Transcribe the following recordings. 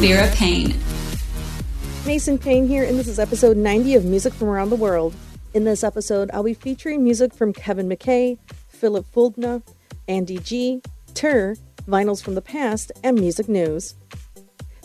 Vera Paine. Mason Paine here, and this is episode 90 of Music from Around the World. In this episode, I'll be featuring music from Kevin McKay, Philip Fuldner, Andy G, Terr, Vinyls from the Past, and Music News.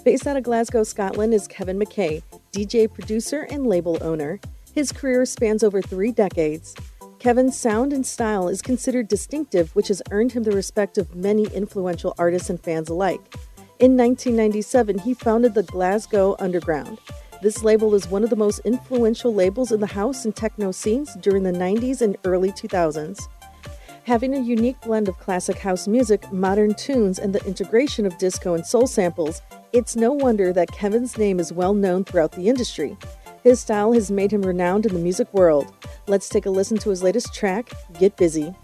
Based out of Glasgow, Scotland, is Kevin McKay, DJ, producer, and label owner. His career spans over three decades. Kevin's sound and style is considered distinctive, which has earned him the respect of many influential artists and fans alike. In 1997, he founded the Glasgow Underground. This label is one of the most influential labels in the house and techno scenes during the 90s and early 2000s. Having a unique blend of classic house music, modern tunes, and the integration of disco and soul samples, it's no wonder that Kevin's name is well known throughout the industry. His style has made him renowned in the music world. Let's take a listen to his latest track, Get Busy.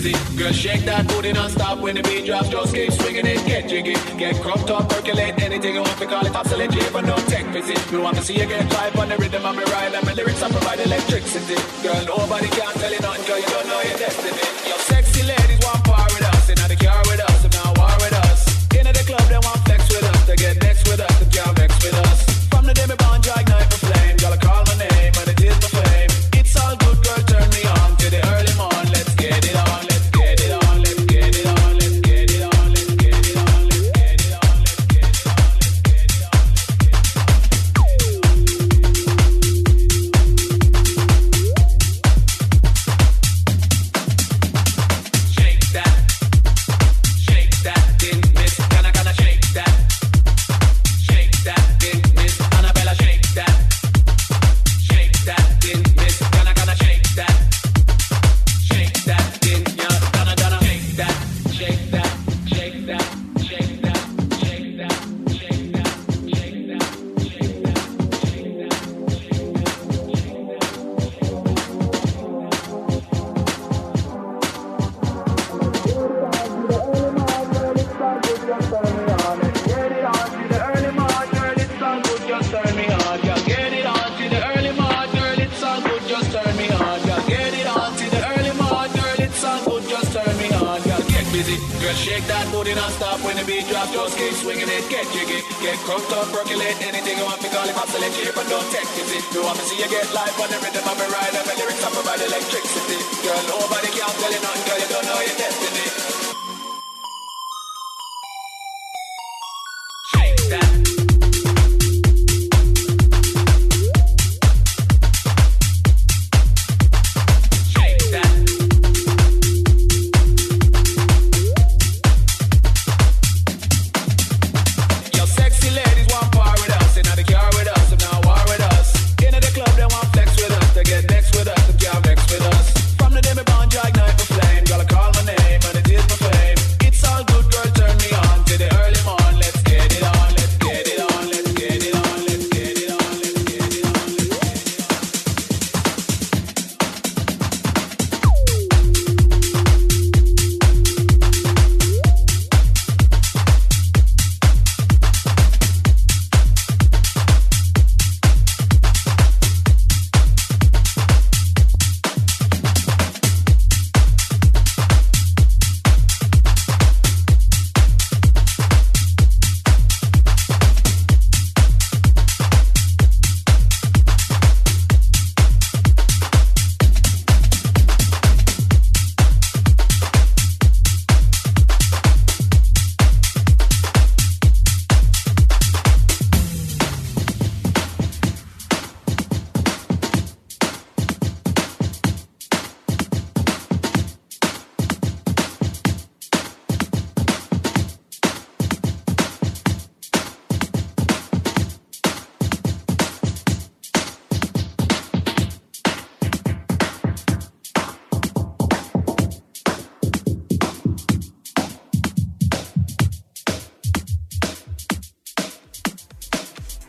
busy. Girl, shake that booty non-stop when the beat drops. Just keep swinging it, get jiggy. Get crumped up, percolate anything you want to call it. Obsolete, but no tech busy. We want to see you get live on the rhythm of the ride. And my lyrics, I provide electricity. Girl, nobody can tell you nothing, girl. You don't know your destiny. You're Shake that booty non-stop when the beat drop, Just keep swinging it, get jiggy. Get crunked up, percolate anything you want me call it. I select you, but don't take it. You want me see you get live on the rhythm of me ride. And my lyrics, I provide electricity. Girl, nobody can tell you nothing, girl, you don't know your destiny.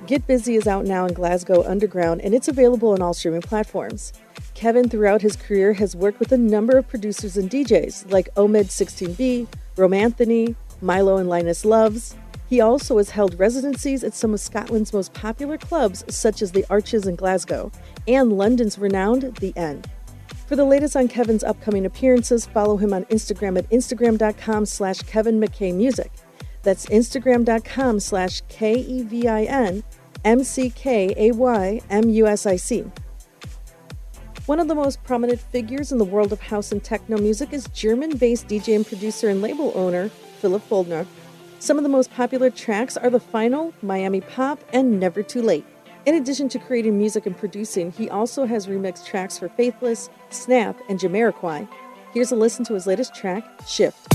Get Busy is out now in Glasgow Underground and it's available on all streaming platforms. Kevin, throughout his career, has worked with a number of producers and DJs like Omid 16B, Romanthony, Mylo and Linus Loves. He also has held residencies at some of Scotland's most popular clubs, such as the Arches in Glasgow, and London's renowned The End. For the latest on Kevin's upcoming appearances, follow him on Instagram at instagram.com slash Kevin McKay Music. That's instagram.com slash K E V I N M C K A Y M U S I C. One of the most prominent figures in the world of house and techno music is German based DJ and producer and label owner Philip Fuldner. Some of the most popular tracks are The Final, Miami Pop, and Never Too Late. In addition to creating music and producing, he also has remixed tracks for Faithless, Snap, and Jamiroquai. Here's a listen to his latest track, Shift.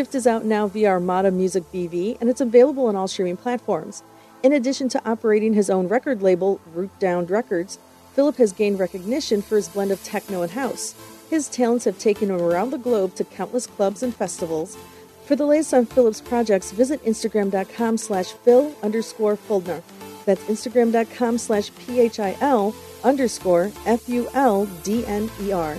Shift is out now via Armada Music BV, and it's available on all streaming platforms. In addition to operating his own record label, Root Down Records, Philip has gained recognition for his blend of techno and house. His talents have taken him around the globe to countless clubs and festivals. For the latest on Philip's projects, visit Instagram.com slash Phil underscore Fuldner. That's Instagram.com slash P-H-I-L underscore F-U-L-D-N-E-R.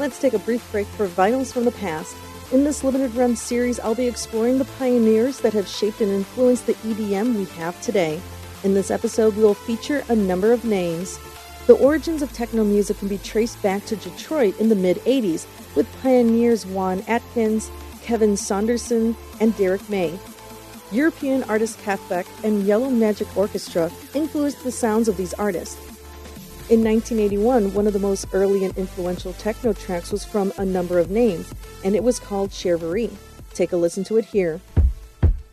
Let's take a brief break for vinyls from the past. In this limited run series, I'll be exploring the pioneers that have shaped and influenced the EDM we have today. In this episode, we will feature a number of names. The origins of techno music can be traced back to Detroit in the mid 80s with pioneers Juan Atkins, Kevin Saunderson, and Derrick May. European artist Kraftwerk and Yellow Magic Orchestra influenced the sounds of these artists. In 1981, one of the most early and influential techno tracks was from a number of names, and it was called Sharevari. Take a listen to it here.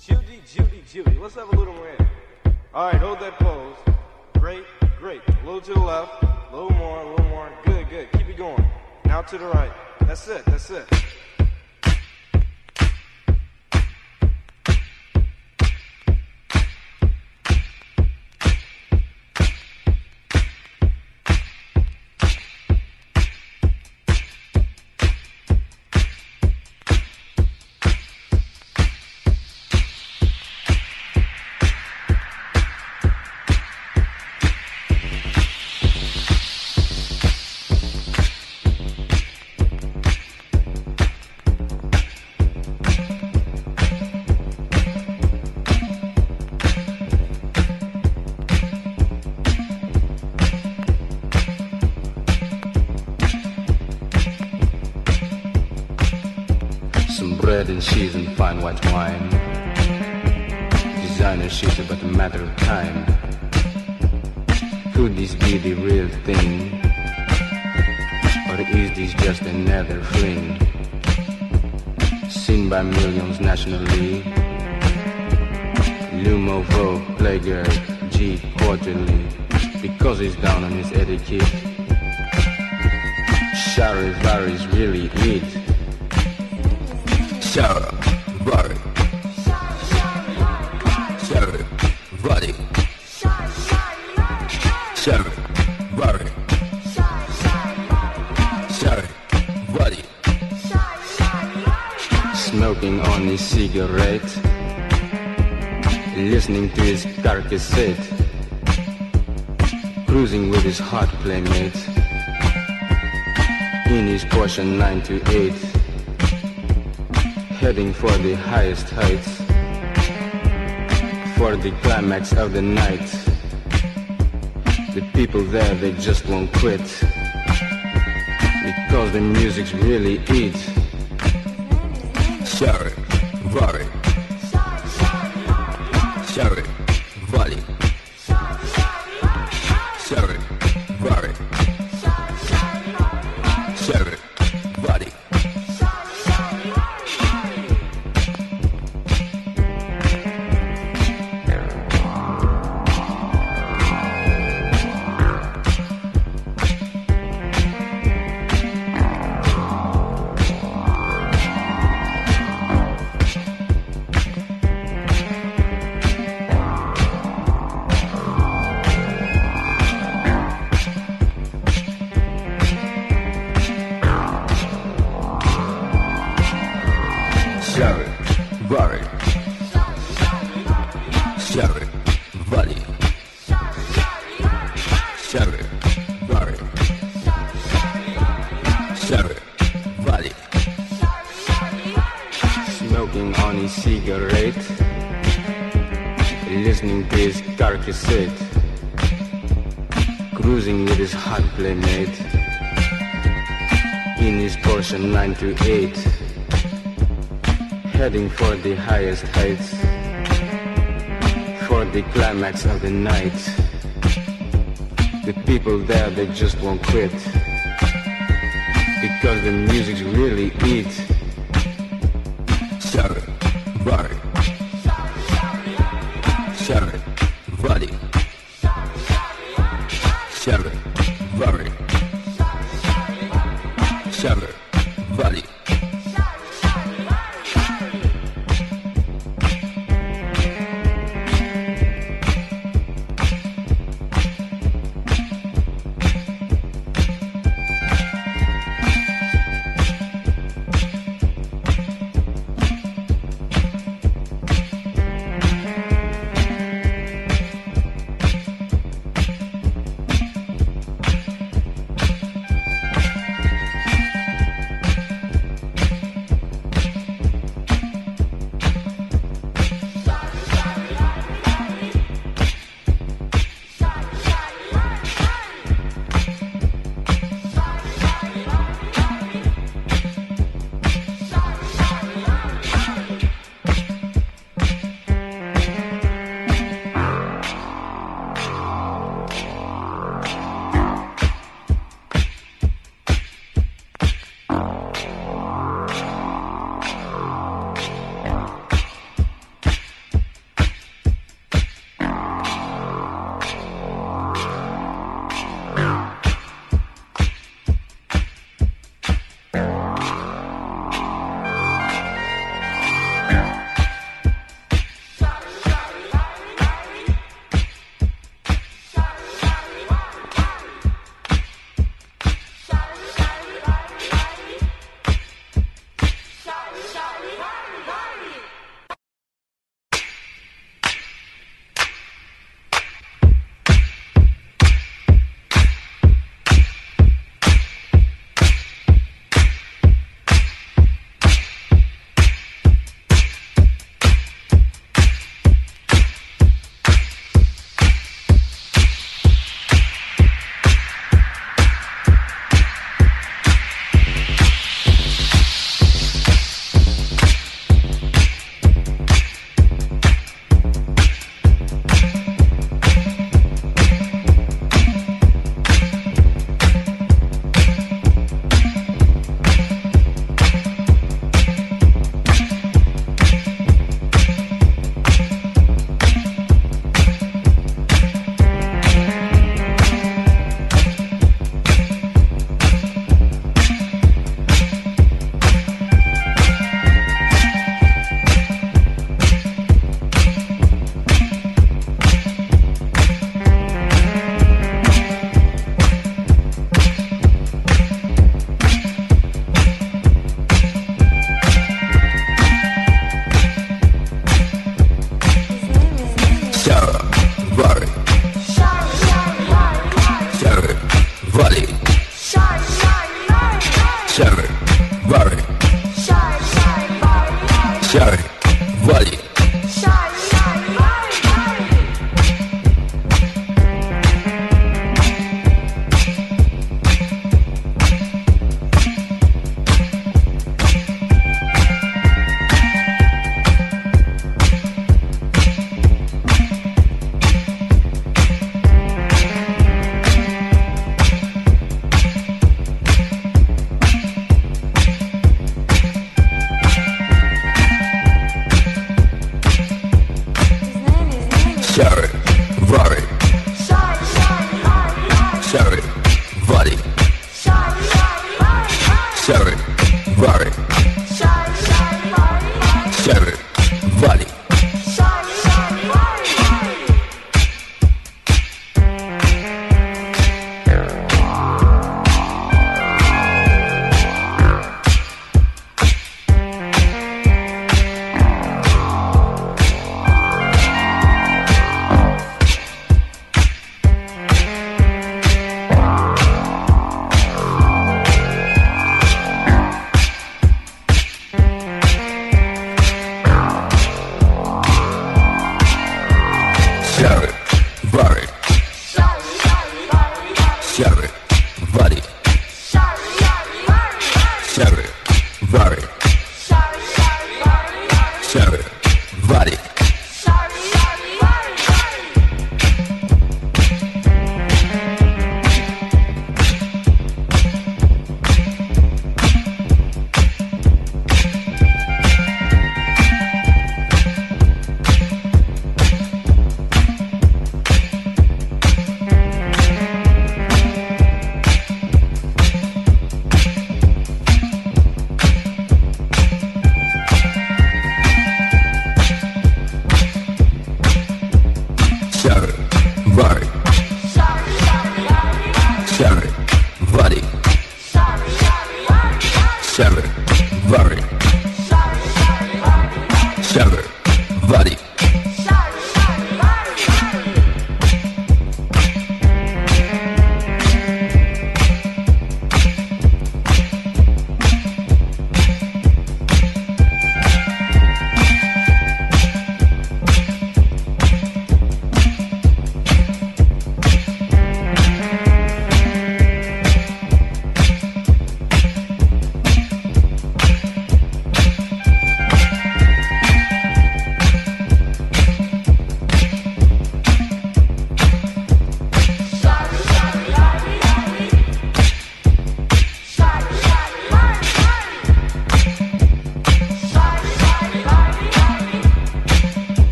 Judy, Judy, Judy. Let's have a little more air. All right, hold that pose. Great, great. A little to the left, a little more, a little more. Good, good. Keep it going. Now to the right. That's it, that's it. Bread and cheese and fine white wine. Designer shit but a matter of time. Could this be the real thing? Or is this just another fling? Seen by millions nationally. Lumo Vogue, Playgirl, G quarterly. Because he's down on his etiquette. Sharevari's really it. Sarah, Barry. Sarah, Buddy. Sarah, Barry. Sarah, Buddy. Smoking on his cigarette. Listening to his car cassette. Cruising with his hot playmate. In his Porsche 928 heading for the highest heights, for the climax of the night. The people there, they just won't quit, because the music's really it. Sorry, Rory. Sorry. Cigarette, listening to his car cassette, cruising with his hot playmate, in his Porsche 928, heading for the highest heights, for the climax of the night. The people there, they just won't quit, because the music's really it. Quali.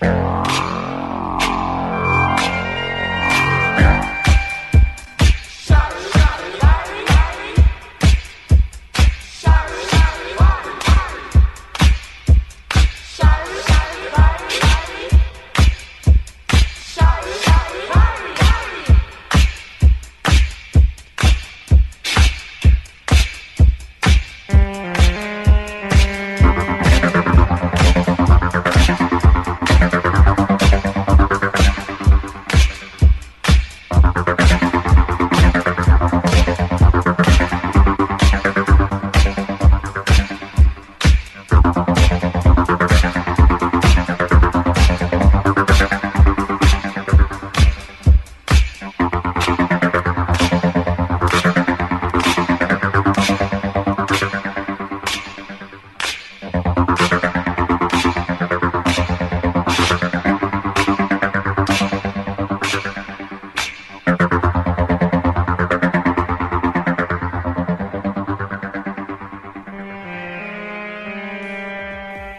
Thank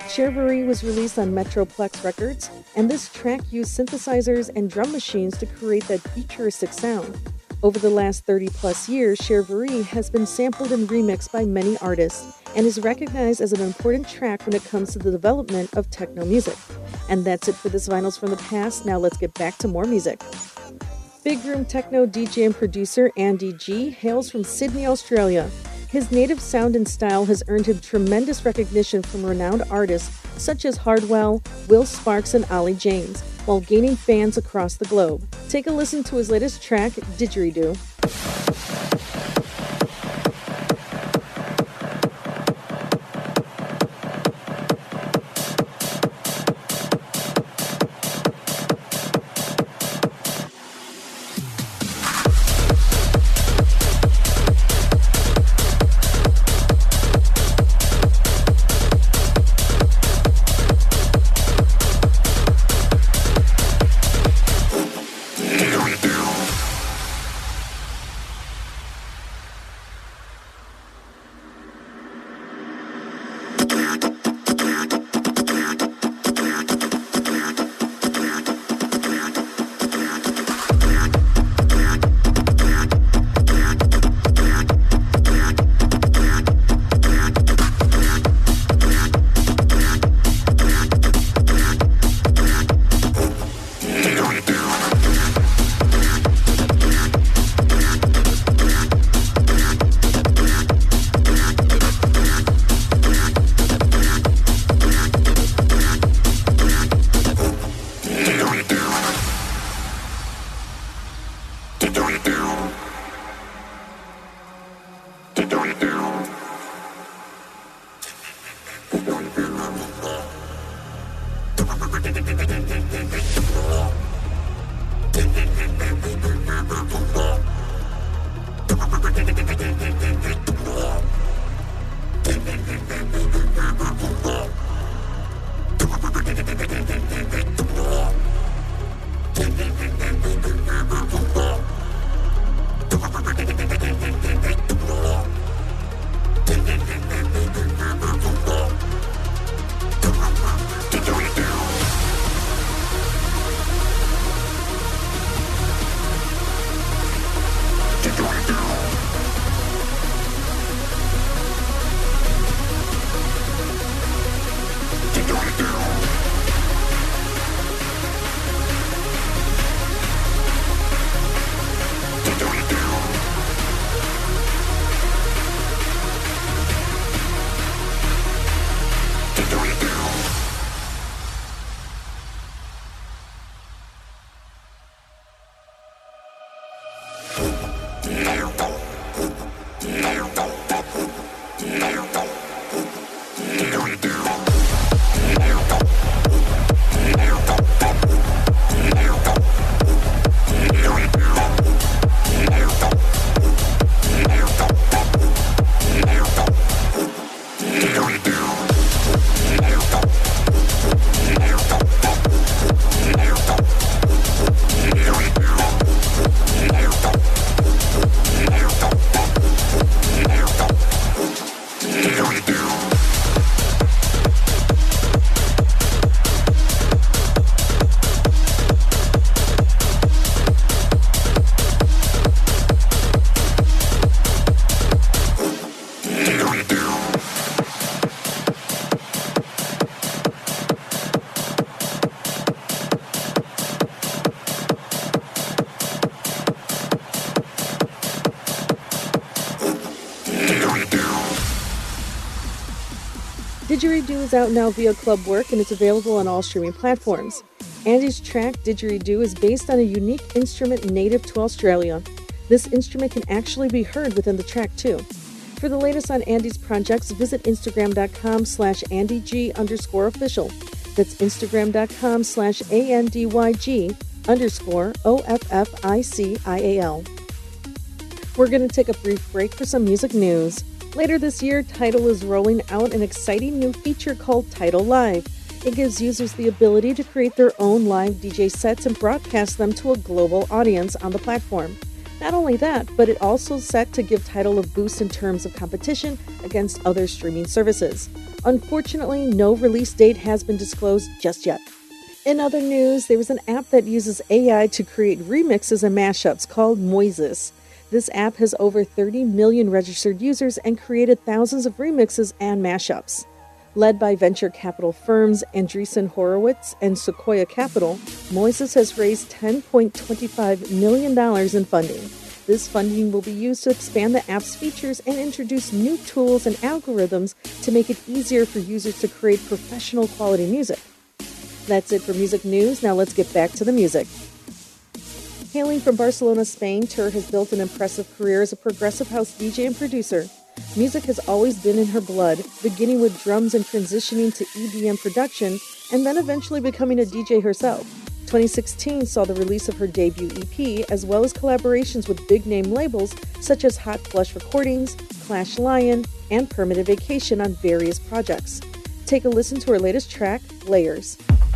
Sharevari was released on Metroplex Records, and this track used synthesizers and drum machines to create that futuristic sound. Over the last 30 plus years, Sharevari has been sampled and remixed by many artists and is recognized as an important track when it comes to the development of techno music. And that's it for this Vinyls from the Past. Now let's get back to more music. Big Room Techno DJ and producer Andy G hails from Sydney, Australia. His native sound and style has earned him tremendous recognition from renowned artists such as Hardwell, Will Sparks, and Olly James, while gaining fans across the globe. Take a listen to his latest track, Didgeridoo. Out now via Club Work and it's available on all streaming platforms. Andy's track Didgeridoo is based on a unique instrument native to Australia. This instrument can actually be heard within the track too. For the latest on Andy's projects, visit instagram.com slash andyg underscore official. That's instagram.com slash andyg underscore O-F-F-I-C-I-A-L. We're going to take a brief break for some music news. Later this year, Tidal is rolling out an exciting new feature called Tidal Live. It gives users the ability to create their own live DJ sets and broadcast them to a global audience on the platform. Not only that, but it also set to give Tidal a boost in terms of competition against other streaming services. Unfortunately, no release date has been disclosed just yet. In other news, there was an app that uses AI to create remixes and mashups called Moises. This app has over 30 million registered users and created thousands of remixes and mashups. Led by venture capital firms Andreessen Horowitz and Sequoia Capital, Moises has raised $10.25 million in funding. This funding will be used to expand the app's features and introduce new tools and algorithms to make it easier for users to create professional quality music. That's it for music news. Now let's get back to the music. Hailing from Barcelona, Spain, Terr has built an impressive career as a progressive house DJ and producer. Music has always been in her blood, beginning with drums and transitioning to EDM production, and then eventually becoming a DJ herself. 2016 saw the release of her debut EP, as well as collaborations with big name labels such as Hot Flush Recordings, Clash Lion, and Permanent Vacation on various projects. Take a listen to her latest track, Layers. Layers.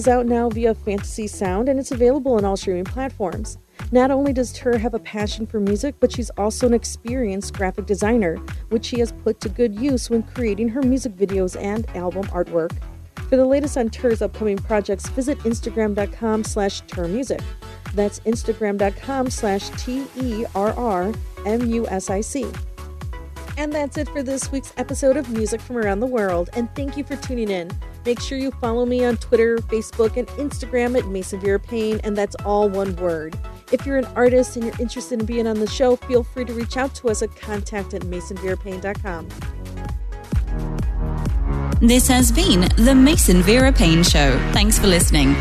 Is out now via Fantasy Sound and it's available on all streaming platforms. Not only does Terr have a passion for music, but she's also an experienced graphic designer, which she has put to good use when creating her music videos and album artwork. For the latest on Terr's upcoming projects, visit Instagram.com slash Terrmusic. That's Instagram.com slash T E R R M U S I C. And that's it for this week's episode of Music from Around the World, and thank you for tuning in. Make sure you follow me on Twitter, Facebook, and Instagram at Mason Vera Paine, and that's all one word. If you're an artist and you're interested in being on the show, feel free to reach out to us at contact at masonverapaine.com. This has been the Mason Vera Paine Show. Thanks for listening.